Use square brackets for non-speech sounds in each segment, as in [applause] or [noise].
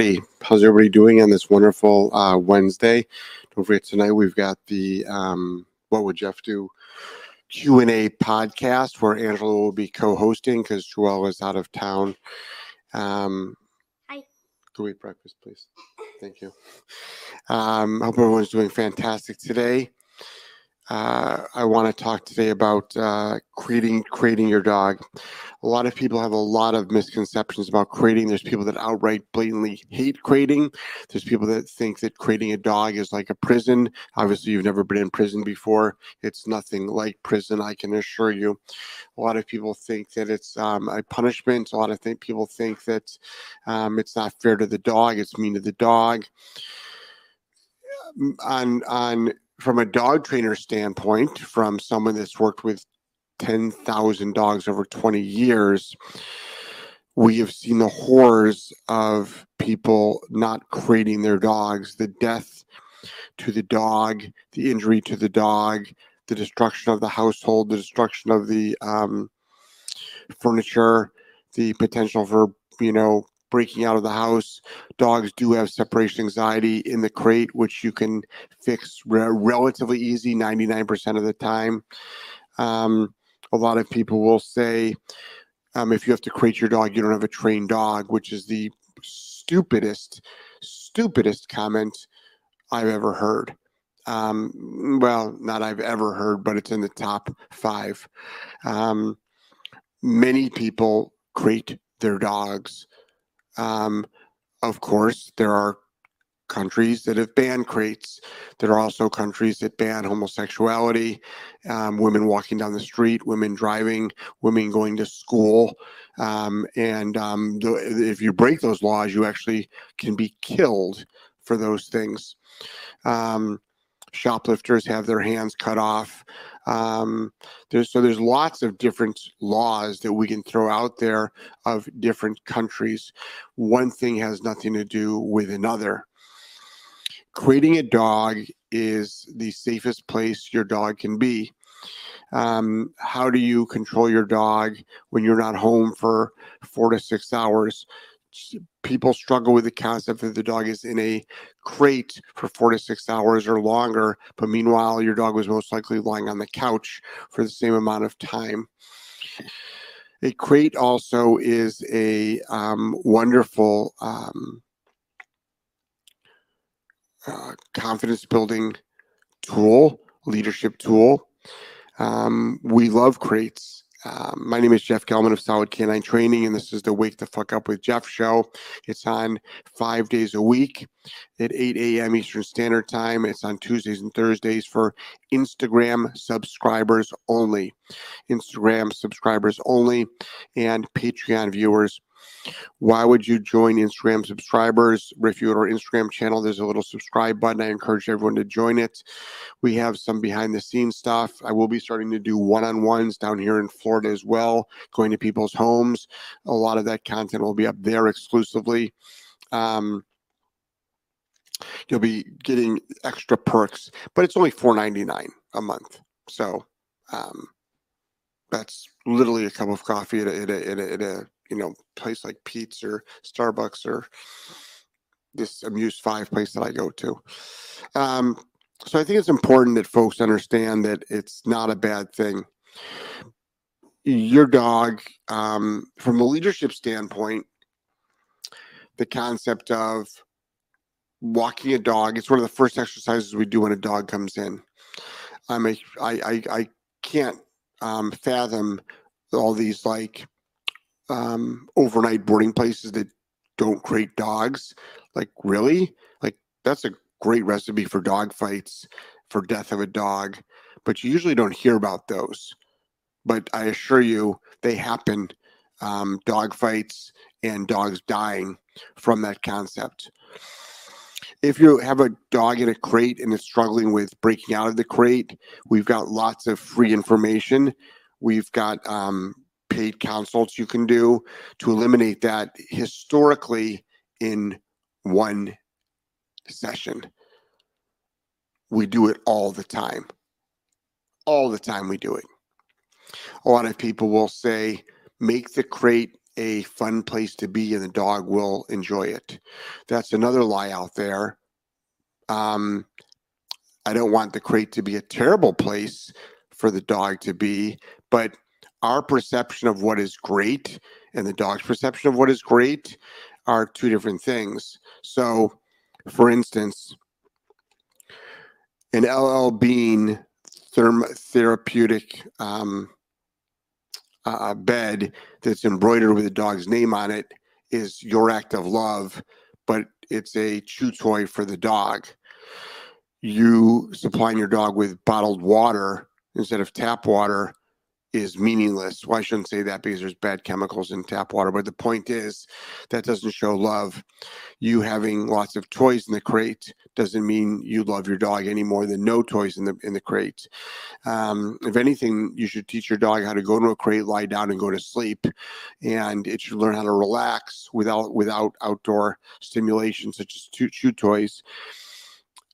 everybody. How's everybody doing on this wonderful uh, Wednesday? Don't forget tonight we've got the um, what would Jeff do Q and A podcast where Angela will be co-hosting because Joelle is out of town. Um, Hi. Go eat breakfast, please. Thank you. Um, hope everyone's doing fantastic today. Uh, I want to talk today about uh, creating creating your dog. A lot of people have a lot of misconceptions about creating. There's people that outright blatantly hate creating. There's people that think that creating a dog is like a prison. Obviously, you've never been in prison before. It's nothing like prison, I can assure you. A lot of people think that it's um, a punishment. A lot of th- people think that um, it's not fair to the dog. It's mean to the dog. On on from a dog trainer standpoint, from someone that's worked with 10,000 dogs over 20 years, we have seen the horrors of people not crating their dogs, the death to the dog, the injury to the dog, the destruction of the household, the destruction of the um, furniture, the potential for, you know, breaking out of the house. Dogs do have separation anxiety in the crate, which you can fix re- relatively easy 99% of the time. Um, a lot of people will say, um, if you have to crate your dog, you don't have a trained dog, which is the stupidest, stupidest comment I've ever heard. Um, well, not I've ever heard, but it's in the top five. Um, many people crate their dogs um, of course, there are countries that have banned crates. There are also countries that ban homosexuality, um, women walking down the street, women driving, women going to school. Um, and um, if you break those laws, you actually can be killed for those things. Um, shoplifters have their hands cut off. Um, there's so there's lots of different laws that we can throw out there of different countries. One thing has nothing to do with another. Creating a dog is the safest place your dog can be. Um, how do you control your dog when you're not home for four to six hours? People struggle with the concept that the dog is in a crate for four to six hours or longer, but meanwhile, your dog was most likely lying on the couch for the same amount of time. A crate also is a um, wonderful um, uh, confidence building tool, leadership tool. Um, we love crates. Um, my name is Jeff Gellman of Solid Canine Training, and this is the Wake the Fuck Up with Jeff show. It's on five days a week at 8 a.m. Eastern Standard Time. It's on Tuesdays and Thursdays for Instagram subscribers only. Instagram subscribers only and Patreon viewers why would you join Instagram subscribers? If you go to our Instagram channel, there's a little subscribe button. I encourage everyone to join it. We have some behind the scenes stuff. I will be starting to do one on ones down here in Florida as well, going to people's homes. A lot of that content will be up there exclusively. Um, you'll be getting extra perks, but it's only $4.99 a month. So um, that's literally a cup of coffee at a, at a, at a, at a you know place like Pete's or Starbucks or this Amuse Five place that I go to. Um, so I think it's important that folks understand that it's not a bad thing. Your dog, um, from a leadership standpoint, the concept of walking a dog, it's one of the first exercises we do when a dog comes in. I'm a, I, I, I can't um, fathom all these like um, overnight boarding places that don't crate dogs. Like, really? Like, that's a great recipe for dog fights, for death of a dog, but you usually don't hear about those. But I assure you, they happen um, dog fights and dogs dying from that concept. If you have a dog in a crate and it's struggling with breaking out of the crate, we've got lots of free information. We've got um, paid consults you can do to eliminate that historically in one session. We do it all the time. All the time we do it. A lot of people will say, make the crate a fun place to be and the dog will enjoy it. That's another lie out there. Um, I don't want the crate to be a terrible place for the dog to be, but our perception of what is great and the dog's perception of what is great are two different things. So, for instance, an LL Bean therm- therapeutic um, uh, bed that's embroidered with a dog's name on it is your act of love, but it's a chew toy for the dog. You supplying your dog with bottled water instead of tap water is meaningless. Well, I shouldn't say that because there's bad chemicals in tap water. But the point is, that doesn't show love. You having lots of toys in the crate doesn't mean you love your dog any more than no toys in the in the crate. Um, if anything, you should teach your dog how to go to a crate, lie down, and go to sleep, and it should learn how to relax without without outdoor stimulation such as chew, chew toys.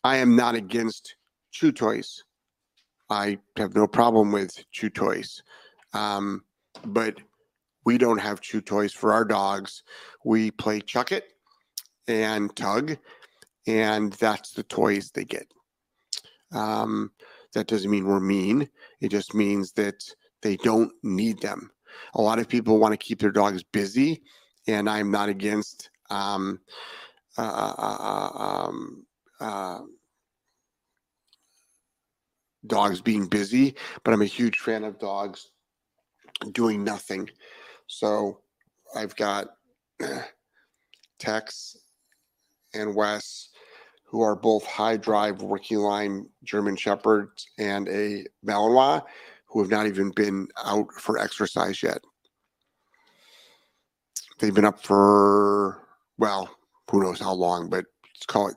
I am not against chew toys. I have no problem with chew toys. Um, but we don't have chew toys for our dogs. We play chuck it and tug, and that's the toys they get. Um, that doesn't mean we're mean. It just means that they don't need them. A lot of people want to keep their dogs busy, and I'm not against um, uh, uh, uh um, uh dogs being busy, but I'm a huge fan of dogs doing nothing. So I've got [sighs] Tex and Wes, who are both high drive working line German Shepherds, and a Malinois, who have not even been out for exercise yet. They've been up for, well, who knows how long, but let's call it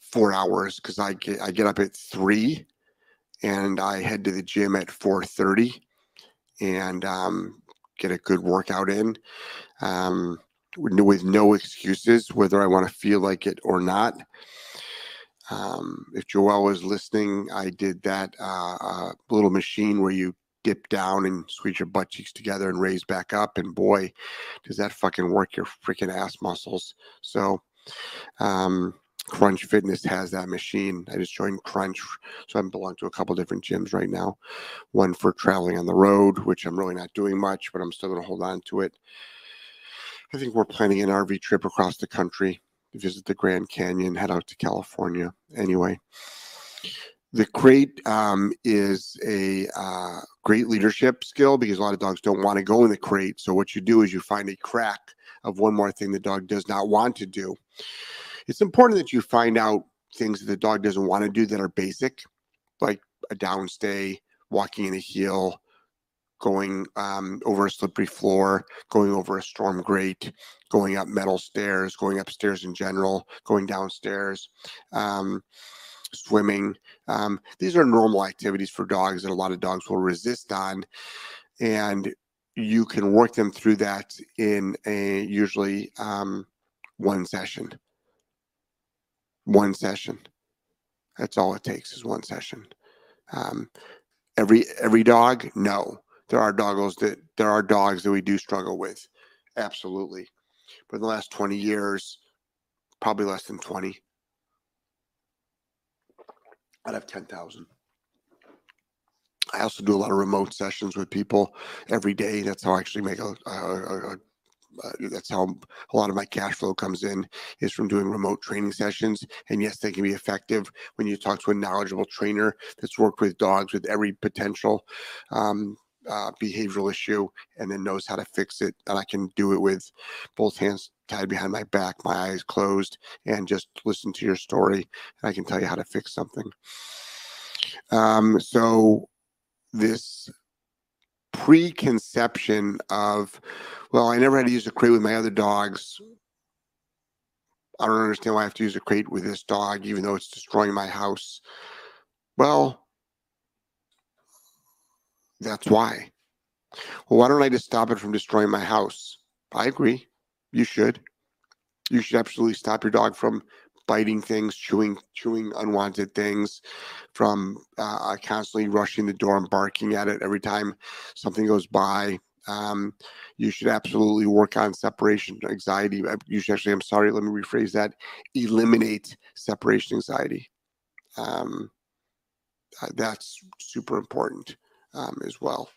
four hours because I get I get up at three and I head to the gym at 4:30 and um, get a good workout in um, with no excuses, whether I want to feel like it or not. Um, if Joelle was listening, I did that uh, uh, little machine where you dip down and squeeze your butt cheeks together and raise back up. And boy, does that fucking work your freaking ass muscles. So, um, Crunch Fitness has that machine. I just joined Crunch, so I belong to a couple different gyms right now. One for traveling on the road, which I'm really not doing much, but I'm still going to hold on to it. I think we're planning an RV trip across the country to visit the Grand Canyon, head out to California. Anyway, the crate um, is a uh, great leadership skill because a lot of dogs don't want to go in the crate. So what you do is you find a crack of one more thing the dog does not want to do it's important that you find out things that the dog doesn't want to do that are basic, like a downstay, walking in a heel, going um, over a slippery floor, going over a storm grate, going up metal stairs, going upstairs in general, going downstairs, um, swimming. Um, these are normal activities for dogs that a lot of dogs will resist on. And you can work them through that in a usually um, one session one session. That's all it takes is one session. Um, every every dog, no. There are doggos that there are dogs that we do struggle with, absolutely. But in the last twenty years, probably less than twenty. I'd have ten thousand. I also do a lot of remote sessions with people every day. That's how I actually make a, a, a, uh, that's how a lot of my cash flow comes in is from doing remote training sessions. And yes they can be effective when you talk to a knowledgeable trainer that's worked with dogs with every potential um, uh, behavioral issue and then knows how to fix it. And i can do it with both hands tied behind my back my eyes closed and just listen to your story and i can tell you how to fix something. Um, so this preconception of, well, I never had to use a crate with my other dogs. I don't understand why I have to use a crate with this dog, even though it's destroying my house. Well, that's why. Well, why don't I just stop it from destroying my house? I agree. You should. You should absolutely stop your dog from biting things, chewing chewing unwanted things, from uh, constantly rushing the door and barking at it every time something goes by. Um, you should absolutely work on separation anxiety. You should actually, I'm sorry, let me rephrase that eliminate separation anxiety. Um, uh, that's super important um, as well.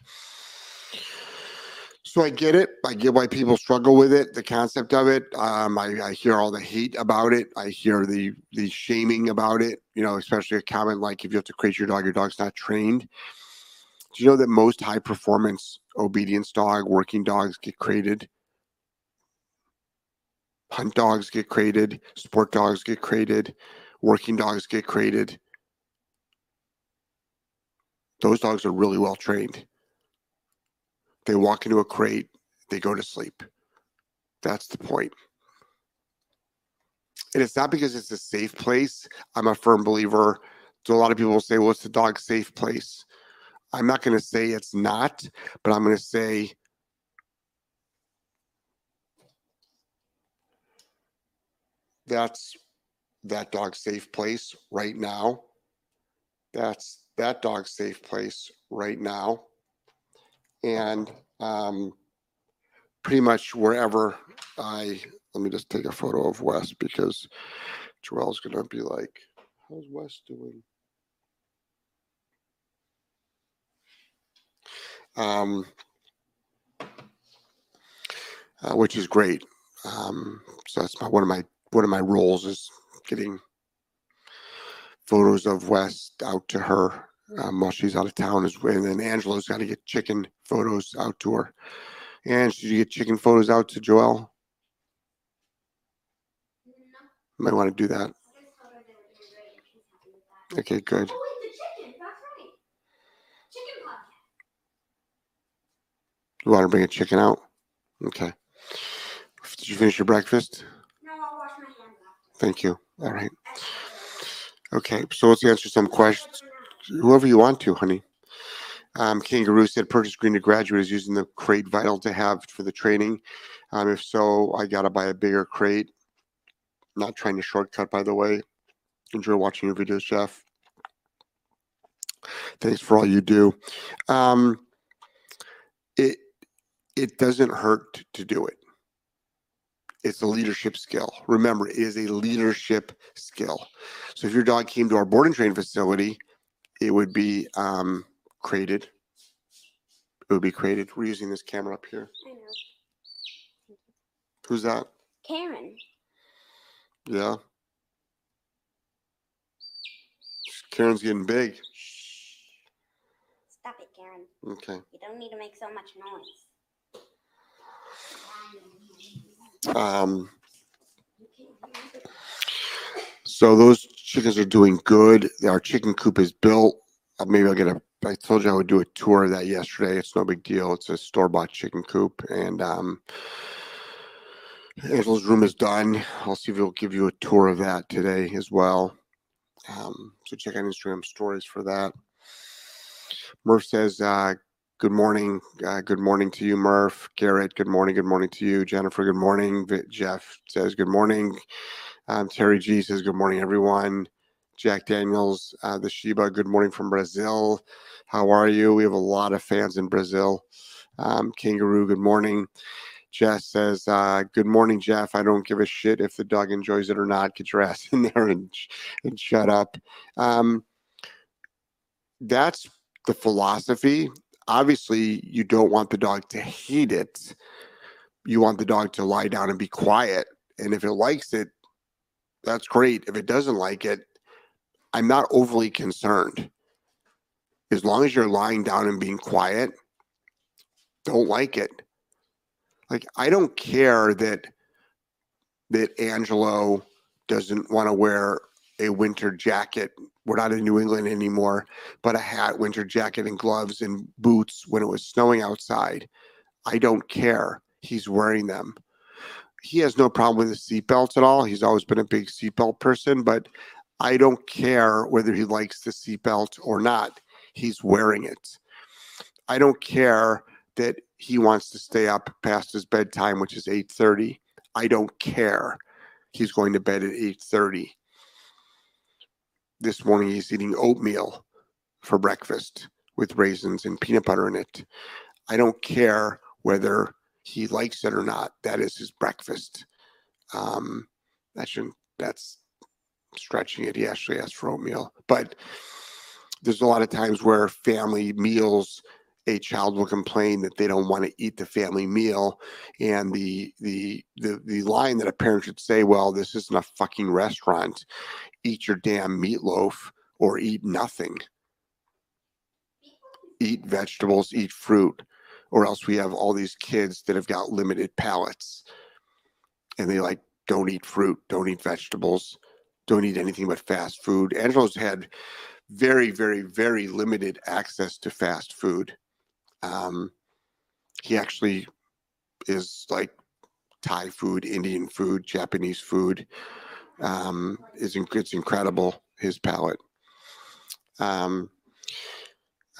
So I get it. I get why people struggle with it, the concept of it. Um, I, I, hear all the hate about it. I hear the the shaming about it. You know, especially a comment like if you have to crate your dog, your dog's not trained. Do you know that most high performance obedience dog, working dogs get crated? Hunt dogs get crated, sport dogs get crated, working dogs get crated. Those dogs are really well trained they walk into a crate, they go to sleep. That's the point. And it's not because it's a safe place. I'm a firm believer. So a lot of people will say, well, it's the dog's safe place. I'm not going to say it's not, but I'm going to say that's that dog's safe place right now. That's that dog's safe place right now and um, pretty much wherever I let me just take a photo of Wes because Joelle's gonna be like, "How's Wes doing?" Um, uh, which is great. Um, so that's my one of my one of my roles is getting photos of Wes out to her um, while she's out of town. Is and then Angela's got to get chicken photos out to her. And should you get chicken photos out to Joelle? No. Might want to do that. Okay, good. Oh, you want to bring a chicken out? Okay. Did you finish your breakfast? No, I'll wash my hands after. Thank you. All right. Okay, so let's answer some questions whoever you want to, honey. Um, Kangaroo said purchase green to graduate is using the crate vital to have for the training. Um, if so, I got to buy a bigger crate. Not trying to shortcut, by the way. Enjoy watching your videos, Jeff. Thanks for all you do. Um, it it doesn't hurt to do it. It's a leadership skill. Remember, it is a leadership skill. So if your dog came to our board and train facility it would be um, created. It would be created. We're using this camera up here. I know. Who's that? Karen. Yeah. Karen's getting big. Stop it, Karen. Okay. You don't need to make so much noise. Um. So those chickens are doing good. Our chicken coop is built. Uh, maybe I'll get a. I told you I would do a tour of that yesterday. It's no big deal. It's a store bought chicken coop, and um, Angela's room is done. I'll see if we'll give you a tour of that today as well. Um, so check out Instagram stories for that. Murph says, uh, "Good morning, uh, good morning to you, Murph. Garrett, good morning, good morning to you. Jennifer, good morning. Jeff says, good morning. Um, Terry G says, Good morning, everyone. Jack Daniels, uh, the Sheba, good morning from Brazil. How are you? We have a lot of fans in Brazil. Um, Kangaroo, good morning. Jess says, uh, Good morning, Jeff. I don't give a shit if the dog enjoys it or not. Get your ass in there and, and shut up. Um, that's the philosophy. Obviously, you don't want the dog to hate it. You want the dog to lie down and be quiet. And if it likes it, that's great. If it doesn't like it, I'm not overly concerned. As long as you're lying down and being quiet, don't like it. Like I don't care that that Angelo doesn't want to wear a winter jacket. We're not in New England anymore, but a hat, winter jacket, and gloves and boots when it was snowing outside. I don't care. He's wearing them he has no problem with his seatbelts at all. He's always been a big seatbelt person, but I don't care whether he likes the seatbelt or not. He's wearing it. I don't care that he wants to stay up past his bedtime, which is 8:30. I don't care. He's going to bed at 8:30. This morning he's eating oatmeal for breakfast with raisins and peanut butter in it. I don't care whether he likes it or not. That is his breakfast. Um, that shouldn't, that's stretching it. He actually asked for oatmeal, but there's a lot of times where family meals a child will complain that they don't want to eat the family meal and the the the the line that a parent should say well this isn't a fucking restaurant eat your damn meatloaf or eat nothing eat vegetables eat fruit or else we have all these kids that have got limited palates and they like don't eat fruit don't eat vegetables don't eat anything but fast food angelo's had very very very limited access to fast food um, he actually is like Thai food, Indian food, Japanese food. Um, is it's incredible his palate. Um,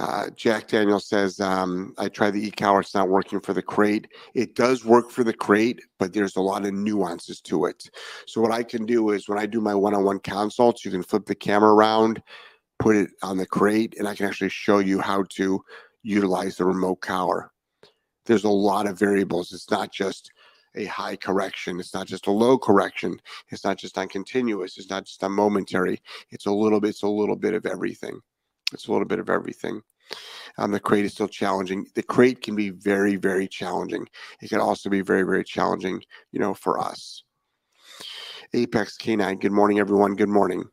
uh, Jack Daniel says, um, I tried the e-collar, it's not working for the crate. It does work for the crate, but there's a lot of nuances to it. So what I can do is when I do my one-on-one consults, you can flip the camera around, put it on the crate, and I can actually show you how to utilize the remote collar. There's a lot of variables. It's not just a high correction. It's not just a low correction. It's not just on continuous. It's not just on momentary. It's a little bit. It's a little bit of everything. It's a little bit of everything. Um, the crate is still challenging. The crate can be very, very challenging. It can also be very, very challenging, you know, for us. Apex K9. Good morning, everyone. Good morning.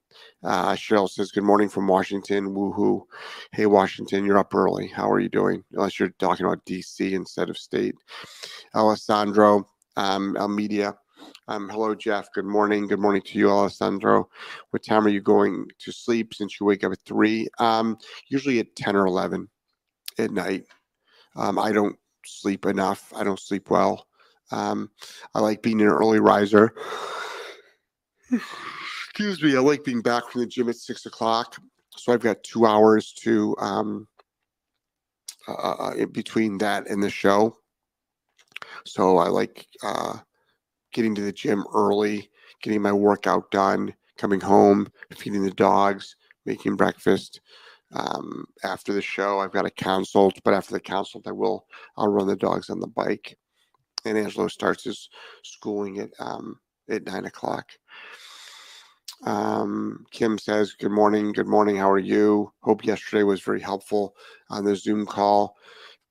Uh, Cheryl says, Good morning from Washington. Woohoo. Hey, Washington, you're up early. How are you doing? Unless you're talking about DC instead of state. Alessandro, um, Almeida. Um, hello, Jeff. Good morning. Good morning to you, Alessandro. What time are you going to sleep since you wake up at three? Um, usually at 10 or 11 at night. Um, I don't sleep enough. I don't sleep well. Um, I like being an early riser excuse me, I like being back from the gym at six o'clock. So I've got two hours to um, uh, uh, uh between that and the show. So I like uh, getting to the gym early, getting my workout done, coming home, feeding the dogs, making breakfast. Um, after the show, I've got a consult, but after the consult, I will I'll run the dogs on the bike. And Angelo starts his schooling at um, at nine o'clock. Um, Kim says, Good morning. Good morning. How are you? Hope yesterday was very helpful on the Zoom call.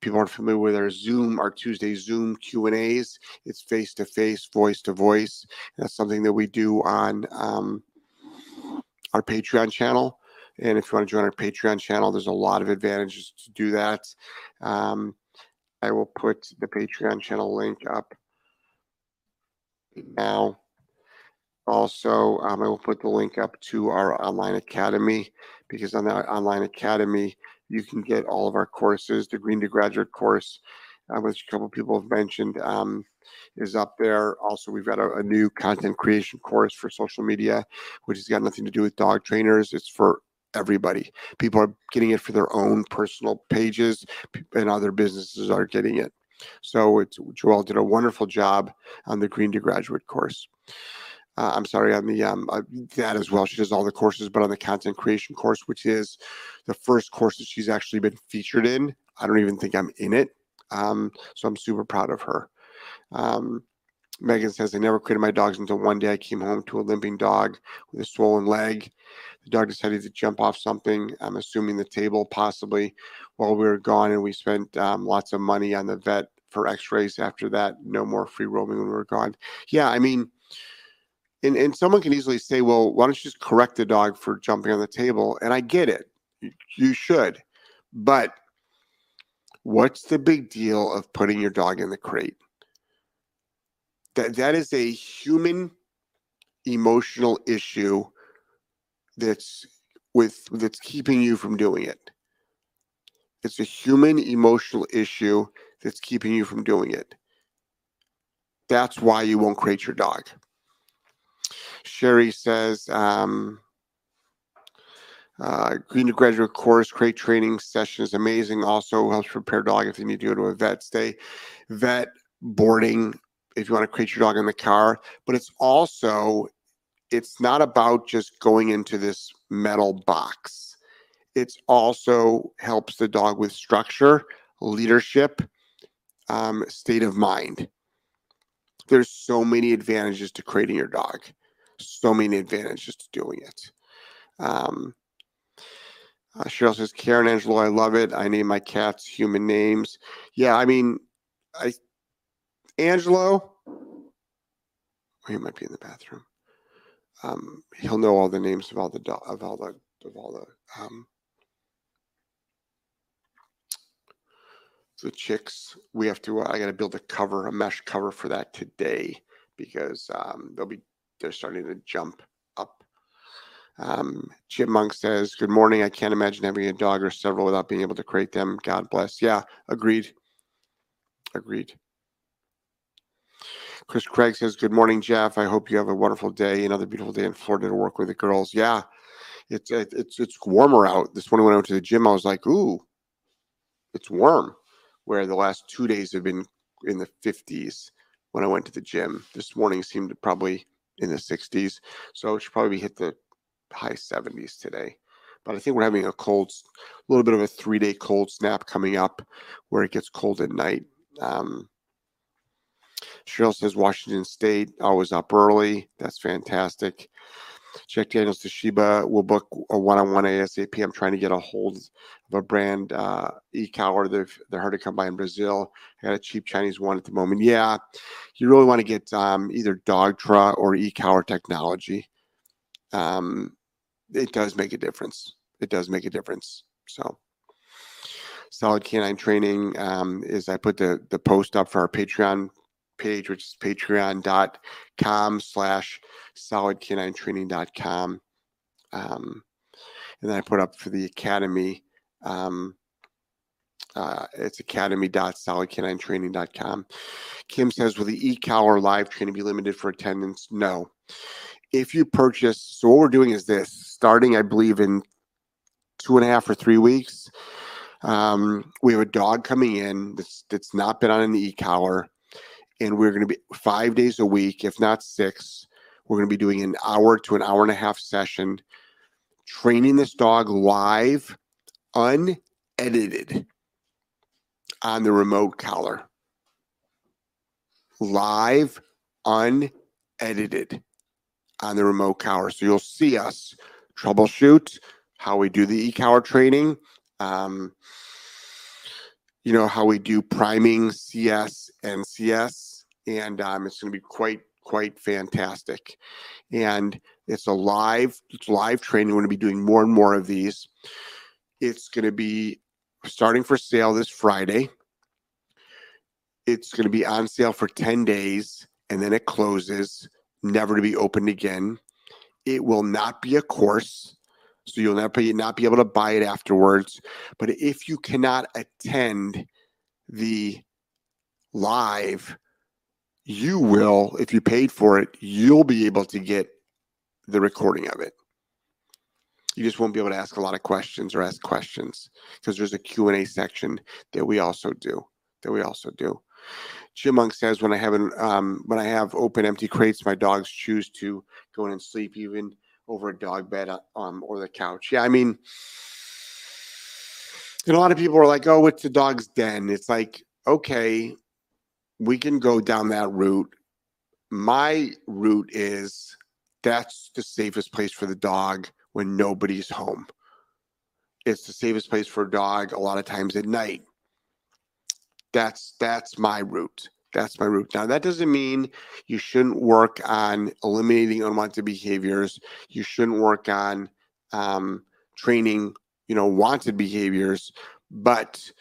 People aren't familiar with our Zoom, our Tuesday Zoom Q and A's. It's face to face, voice to voice. That's something that we do on um, our Patreon channel. And if you want to join our Patreon channel, there's a lot of advantages to do that. Um, I will put the Patreon channel link up now. Also, um, I will put the link up to our online academy because on that online academy, you can get all of our courses. The Green to Graduate course, uh, which a couple people have mentioned, um, is up there. Also, we've got a, a, new content creation course for social media, which has got nothing to do with dog trainers. It's for everybody. People are getting it for their own personal pages, and other businesses are getting it. So, it's Joelle did a wonderful job on the Green to Graduate course uh, I'm sorry, on the um, uh, that as well. She does all the courses, but on the content creation course, which is the first course that she's actually been featured in. I don't even think I'm in it. Um, so I'm super proud of her. Um, Megan says, I never quitted my dogs until one day I came home to a limping dog with a swollen leg. The dog decided to jump off something, I'm assuming the table, possibly, while we were gone. And we spent um, lots of money on the vet for x rays after that. No more free roaming when we were gone. Yeah, I mean, and, and someone can easily say, well, why don't you just correct the dog for jumping on the table? And I get it. You should. But what's the big deal of putting your dog in the crate? That that is a human emotional issue that's with that's keeping you from doing it. It's a human emotional issue that's keeping you from doing it. That's why you won't crate your dog. Sherry says, um, uh, Green to Graduate course, crate training session is amazing. Also helps prepare dog if they need to go to a vet stay, vet boarding if you want to crate your dog in the car. But it's also, it's not about just going into this metal box. It's also helps the dog with structure, leadership, um, state of mind. There's so many advantages to creating your dog, so many advantages to doing it. Um, uh, Cheryl says, Karen Angelo, I love it. I name my cats human names. Yeah, I mean, I Angelo, he might be in the bathroom. Um, he'll know all the names of all the of all the of all the um, the chicks. We have to. Uh, I got to build a cover, a mesh cover for that today because um, they'll be they're starting to jump up. Um, Chipmunk says, "Good morning. I can't imagine having a dog or several without being able to crate them. God bless." Yeah, agreed. Agreed. Chris Craig says, "Good morning, Jeff. I hope you have a wonderful day. Another beautiful day in Florida to work with the girls. Yeah, it's it's it's warmer out. This morning when I went to the gym, I was like, ooh, it's warm. Where the last two days have been in the 50s when I went to the gym. This morning seemed to probably in the 60s, so it should probably hit the high 70s today. But I think we're having a cold, a little bit of a three day cold snap coming up, where it gets cold at night. Um, Cheryl says Washington State always up early. That's fantastic. Jack Daniels Toshiba will book a one-on-one ASAP. I'm trying to get a hold of a brand uh, e-collar. They're, they're hard to come by in Brazil. I got a cheap Chinese one at the moment. Yeah, you really want to get um, either Dogtra or e-collar technology. Um, it does make a difference. It does make a difference. So solid canine training um, is I put the the post up for our Patreon page, which is patreon.com slash solidk9training.com. Um, and then I put up for the academy. Um, uh, it's academy.solidk9training.com. Kim says, will the e-collar live training be limited for attendance? No. If you purchase, so what we're doing is this, starting, I believe, in two and a half or three weeks, um, we have a dog coming in that's, that's not been on an e-collar and we're going to be five days a week, if not six. We're going to be doing an hour to an hour and a half session, training this dog live, unedited on the remote collar. Live, unedited on the remote collar. So you'll see us troubleshoot how we do the e collar training. Um, you know how we do priming CS and CS, and um, it's going to be quite quite fantastic. And it's a live it's live training. We're going to be doing more and more of these. It's going to be starting for sale this Friday. It's going to be on sale for 10 days and then it closes, never to be opened again. It will not be a course. So you'll not be, not be able to buy it afterwards. But if you cannot attend the live, you will, if you paid for it, you'll be able to get the recording of it. You just won't be able to ask a lot of questions or ask questions because there's a Q&A section that we also do. That we also do. Jim Monk says when I have an, um, when I have open empty crates, my dogs choose to go in and sleep even over a dog bed uh, um, or the couch. Yeah, I mean, and a lot of people are like, "Oh, it's the dog's den." It's like, okay, we can go down that route. My route is that's the safest place for the dog when nobody's home. It's the safest place for a dog a lot of times at night. That's that's my route. That's my route. Now that doesn't mean you shouldn't work on eliminating unwanted behaviors. You shouldn't work on um, training, you know, wanted behaviors, but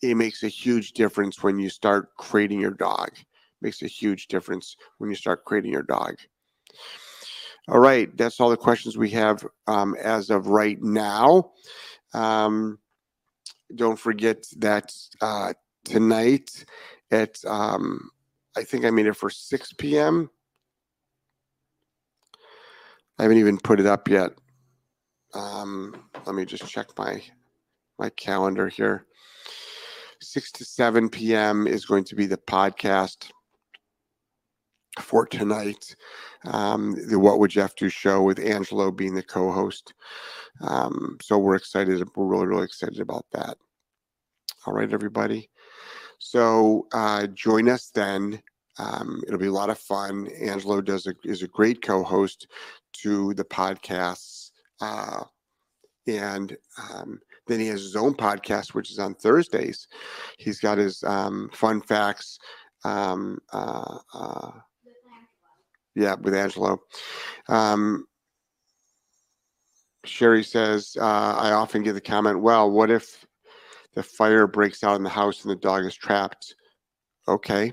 it makes a huge difference when you start creating your dog. It makes a huge difference when you start creating your dog. All right, that's all the questions we have um, as of right now. Um, don't forget that uh, tonight at um, I think I made it for 6 p.m. I haven't even put it up yet. Um, let me just check my my calendar here. 6 to 7 p.m. is going to be the podcast for tonight. Um, the What Would Jeff Do show with Angelo being the co host. Um, so we're excited. We're really, really excited about that. All right, everybody. So uh, join us then. Um, it'll be a lot of fun. Angelo does a, is a great co-host to the podcasts, uh, and um, then he has his own podcast, which is on Thursdays. He's got his um, fun facts. Um, uh, uh, yeah, with Angelo. Um, Sherry says, uh, I often get the comment, well, what if the fire breaks out in the house and the dog is trapped? Okay.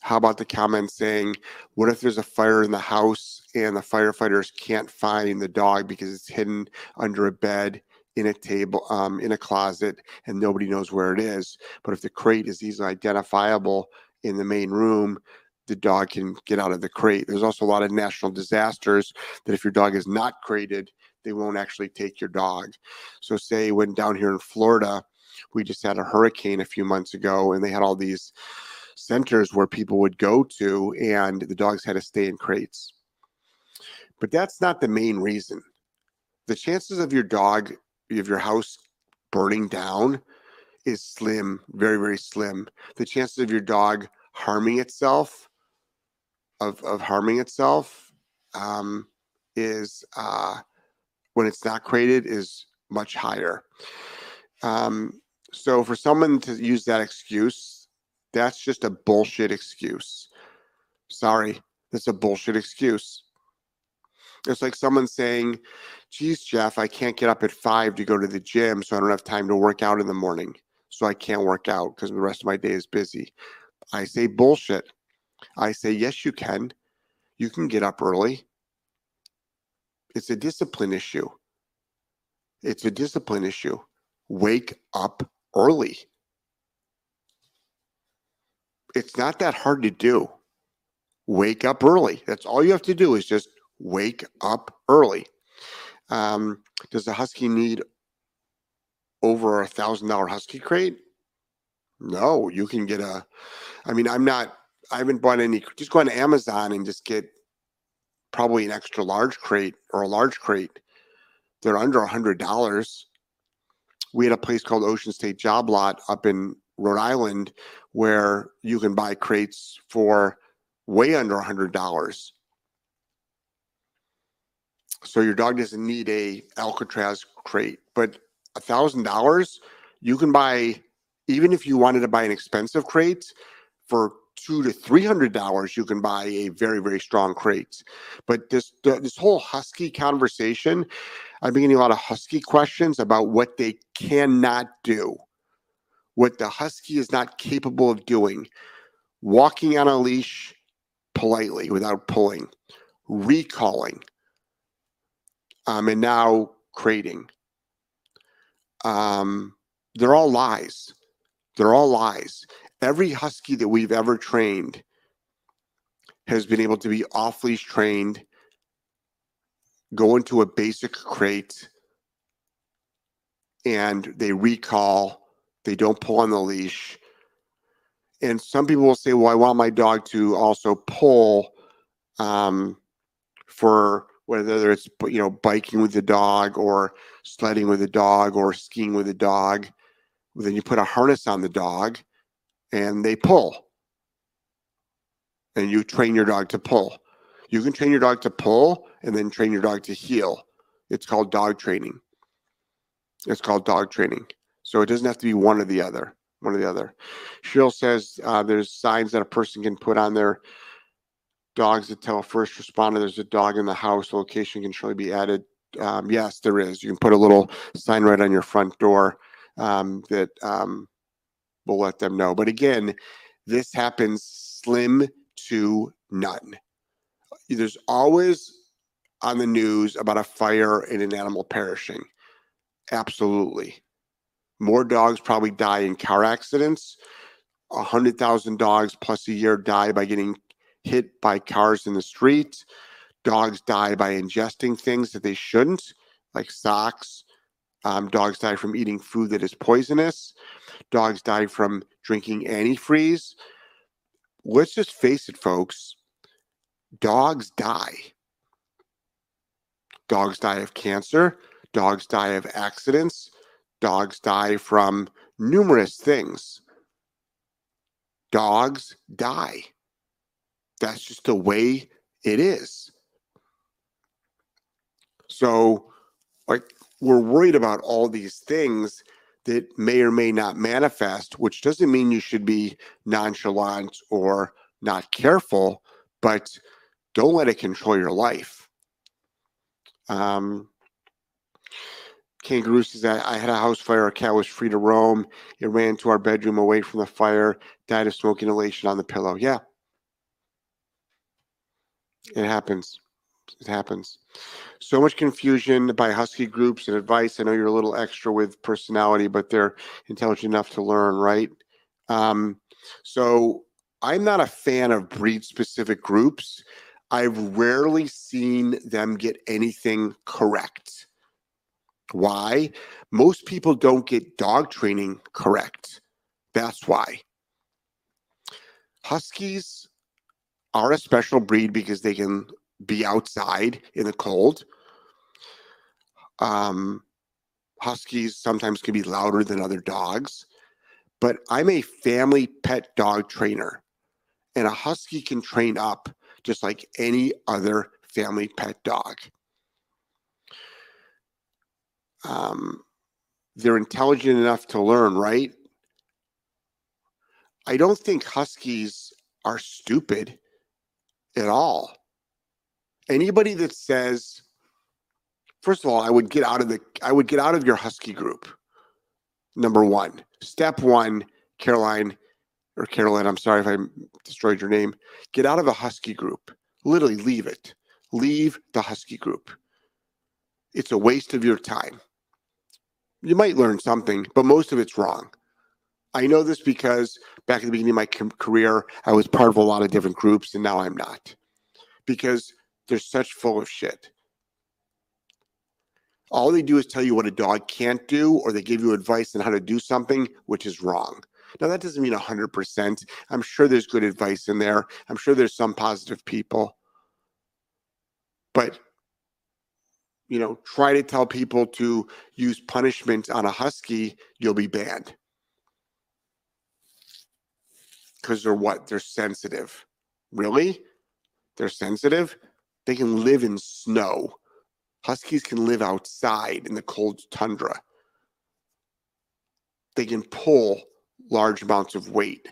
How about the comment saying, what if there's a fire in the house and the firefighters can't find the dog because it's hidden under a bed, in a table, um, in a closet, and nobody knows where it is? But if the crate is easily identifiable in the main room, the dog can get out of the crate. There's also a lot of national disasters that if your dog is not crated, they won't actually take your dog. So, say when down here in Florida, we just had a hurricane a few months ago, and they had all these centers where people would go to, and the dogs had to stay in crates. But that's not the main reason. The chances of your dog, of your house burning down is slim, very, very slim. The chances of your dog harming itself, of, of harming itself, um, is uh, when it's not crated is much higher. Um, so for someone to use that excuse, that's just a bullshit excuse. Sorry, that's a bullshit excuse. It's like someone saying, geez, Jeff, I can't get up at five to go to the gym, so I don't have time to work out in the morning. So I can't work out because the rest of my day is busy. I say bullshit. I say, yes, you can. You can get up early. It's a discipline issue. It's a discipline issue. Wake up early. It's not that hard to do. Wake up early. That's all you have to do is just wake up early. Um, does a husky need over a thousand dollar husky crate? No, you can get a. I mean, I'm not. I haven't bought any. Just go on Amazon and just get probably an extra large crate or a large crate. They're under a hundred dollars. We had a place called Ocean State Job Lot up in Rhode Island where you can buy crates for way under a hundred dollars. So your dog doesn't need a Alcatraz crate, but a thousand dollars you can buy. Even if you wanted to buy an expensive crate for two to three hundred dollars, you can buy a very very strong crate. But this this whole husky conversation, I'm getting a lot of husky questions about what they cannot do, what the husky is not capable of doing, walking on a leash politely without pulling, recalling, um, and now crating. Um, they're all lies. They're all lies every husky that we've ever trained has been able to be off leash trained, go into a basic crate, and they recall, they don't pull on the leash. And some people will say, well, I want my dog to also pull um, for whether it's you know biking with the dog or sledding with the dog or skiing with the dog. Then you put a harness on the dog and they pull. And you train your dog to pull. You can train your dog to pull and then train your dog to heel. It's called dog training. It's called dog training. So it doesn't have to be one or the other. One or the other. Cheryl says uh, there's signs that a person can put on their dogs that tell a first responder there's a dog in the house. Location can surely be added. Um, yes, there is. You can put a little sign right on your front door um, that um, we'll let them know. But again, this happens slim to none. There's always on the news about a fire and an animal perishing. Absolutely. More dogs probably die in car accidents. 100,000 dogs plus a year die by getting hit by cars in the street. Dogs die by ingesting things that they shouldn't, like socks. Um, dogs die from eating food that is poisonous dogs die from drinking antifreeze. Let's just face it, folks. Dogs die. Dogs die of cancer. Dogs die of accidents. Dogs die from numerous things. dogs die. That's just the way it is. So, like, we're worried about all these things that may or may not manifest, which doesn't mean you should be nonchalant or not careful, but don't let it control your life. Um, Kangaroo says, I, I had a house fire. A cat was free to roam. It ran to our bedroom away from the fire, died of smoke inhalation on the pillow. Yeah. It happens. It happens. So much confusion by husky groups and advice. I know you're a little extra with personality, but they're intelligent enough to learn, right? Um, so I'm not a fan of breed specific groups. I've rarely seen them get anything correct. Why? Most people don't get dog training correct. That's why. Huskies are a special breed because they can be outside in the cold. Um, huskies sometimes can be louder than other dogs, but I'm a family pet dog trainer, and a husky can train up just like any other family pet dog. Um, they're intelligent enough to learn, right? I don't think huskies are stupid at all. Anybody that says, first of all, I would get out of the I would get out of your husky group. Number one. Step one, Caroline or Carolyn, I'm sorry if I destroyed your name. Get out of the husky group. Literally leave it. Leave the husky group. It's a waste of your time. You might learn something, but most of it's wrong. I know this because back at the beginning of my career, I was part of a lot of different groups, and now I'm not because they're such full of shit. All they do is tell you what a dog can't do, or they give you advice on how to do something, which is wrong. Now, that doesn't mean 100%. I'm sure there's good advice in there. I'm sure there's some positive people. But, you know, try to tell people to use punishment on a husky, you'll be banned. Because they're what? They're sensitive. Really? They're sensitive? They can live in snow. Huskies can live outside in the cold tundra. They can pull large amounts of weight.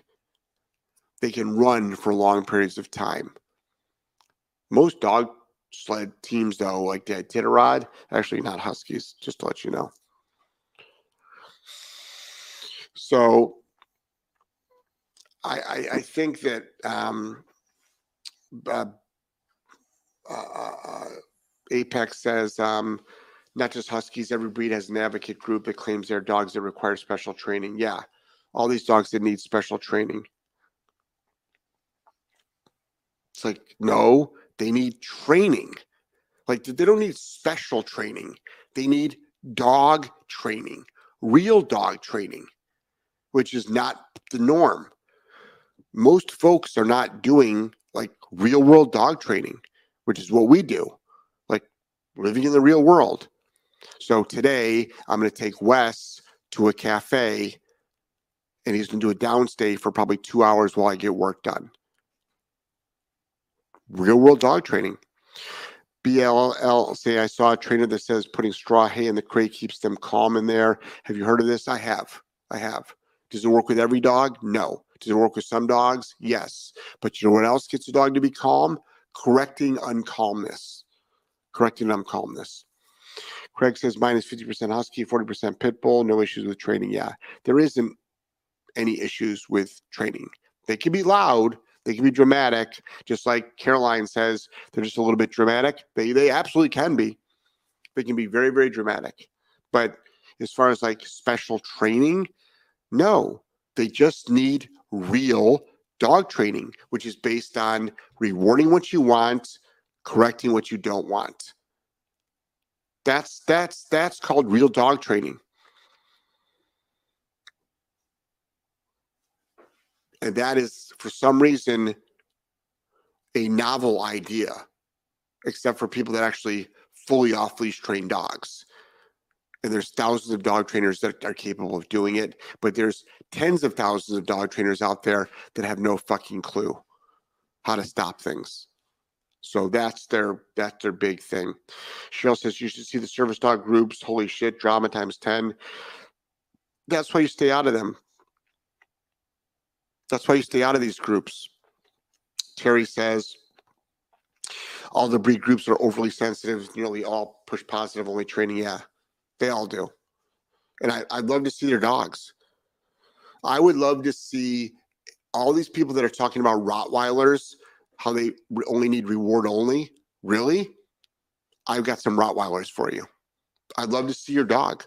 They can run for long periods of time. Most dog sled teams, though, like the Iditarod, actually not Huskies, just to let you know. So I, I, I think that um, uh, uh, uh, Apex says um, not just Huskies, every breed has an advocate group that claims they're dogs that require special training. Yeah, all these dogs that need special training. It's like, no, they need training. Like, they don't need special training. They need dog training, real dog training, which is not the norm. Most folks are not doing like real world dog training, which is what we do, like living in the real world. So today, I'm going to take Wes to a cafe and he's going to do a downstay for probably two hours while I get work done. Real world dog training. BLL say I saw a trainer that says putting straw hay in the crate keeps them calm in there. Have you heard of this? I have. I have. Does it work with every dog? No. Does it work with some dogs? Yes. But you know what else gets a dog to be calm? Correcting uncalmness. Correcting uncalmness. Craig says mine is 50% husky, 40% pit bull, no issues with training. Yeah, there isn't any issues with training. They can be loud, they can be dramatic, just like Caroline says, they're just a little bit dramatic. They they absolutely can be. They can be very, very dramatic. But as far as like special training, no, they just need real dog training, which is based on rewarding what you want, correcting what you don't want. That's that's that's called real dog training. And that is, for some reason, a novel idea, except for people that actually fully off leash train dogs. And there's thousands of dog trainers that are capable of doing it, but there's tens of thousands of dog trainers out there that have no fucking clue how to stop things. So that's their that's their big thing. Cheryl says you should see the service dog groups. Holy shit, drama times 10. That's why you stay out of them. That's why you stay out of these groups. Terry says all the breed groups are overly sensitive, nearly all push positive only training. Yeah, they all do. And I, I'd love to see their dogs. I would love to see all these people that are talking about Rottweilers, how they only need reward only. Really? I've got some Rottweilers for you. I'd love to see your dog.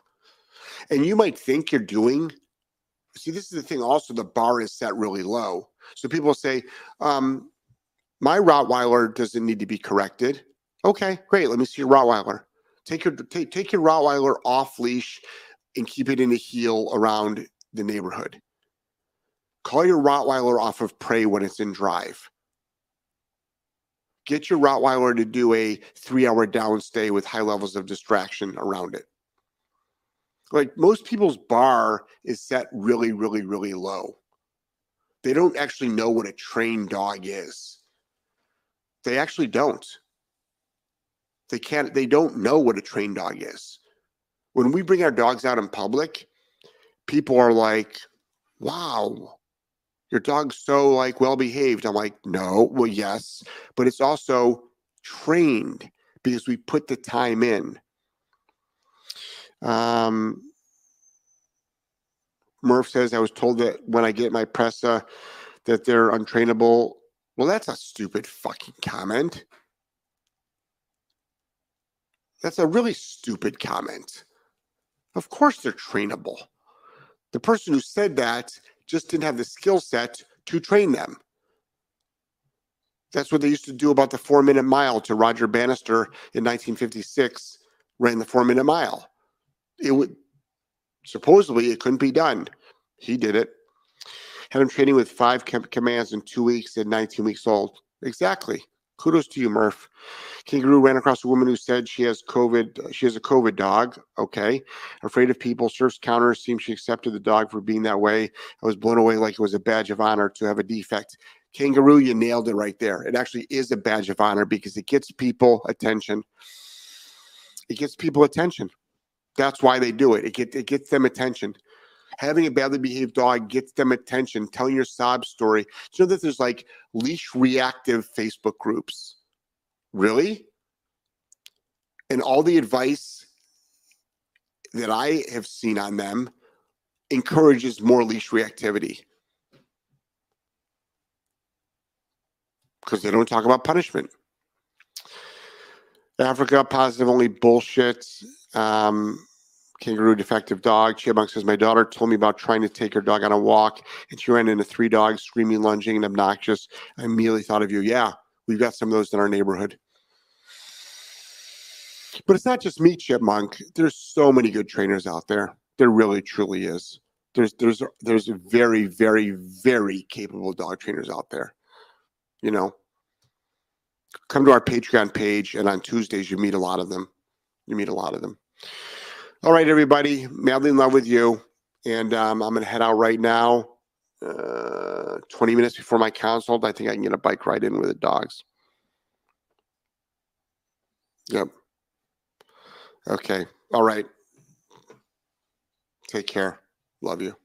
And you might think you're doing, see, this is the thing also, the bar is set really low. So people say, um, my Rottweiler doesn't need to be corrected. Okay, great. Let me see your Rottweiler. Take your take, take your Rottweiler off leash and keep it in a heel around the neighborhood. Call your Rottweiler off of prey when it's in drive. Get your Rottweiler to do a three hour downstay with high levels of distraction around it. Like most people's bar is set really, really, really low. They don't actually know what a trained dog is. They actually don't. They can't, they don't know what a trained dog is. When we bring our dogs out in public, people are like, wow, your dog's so like well behaved. I'm like, no, well, yes, but it's also trained because we put the time in. Um, Murph says, I was told that when I get my Presa that they're untrainable. Well, that's a stupid fucking comment. That's a really stupid comment. Of course they're trainable. The person who said that just didn't have the skill set to train them. That's what they used to do about the four minute mile to Roger Bannister in 1956, ran the four minute mile. It would supposedly it couldn't be done. He did it. Had him training with five commands in two weeks at 19 weeks old. Exactly. Kudos to you, Murph. Kangaroo ran across a woman who said she has COVID. She has a COVID dog. Okay. Afraid of people. Serves counter. Seems she accepted the dog for being that way. I was blown away like it was a badge of honor to have a defect. Kangaroo, you nailed it right there. It actually is a badge of honor because it gets people attention. It gets people attention. That's why they do it. It, get, it gets them attention. Having a badly behaved dog gets them attention. Telling your sob story. Do you know that there's like leash reactive Facebook groups? Really? And all the advice that I have seen on them encourages more leash reactivity. Because they don't talk about punishment. Africa positive only bullshit. Um, kangaroo defective dog. Chipmunk says, My daughter told me about trying to take her dog on a walk and she ran into three dogs screaming, lunging, and obnoxious. I immediately thought of you. Yeah, we've got some of those in our neighborhood. But it's not just me, Chipmunk. There's so many good trainers out there. There really, truly is. There's there's there's very, very, very capable dog trainers out there. You know, come to our Patreon page, and on Tuesdays you meet a lot of them. You meet a lot of them. All right, everybody, madly in love with you, and um, I'm gonna head out right now. Uh, 20 minutes before my consult, I think I can get a bike ride in with the dogs. Yep. Okay. All right. Take care. Love you.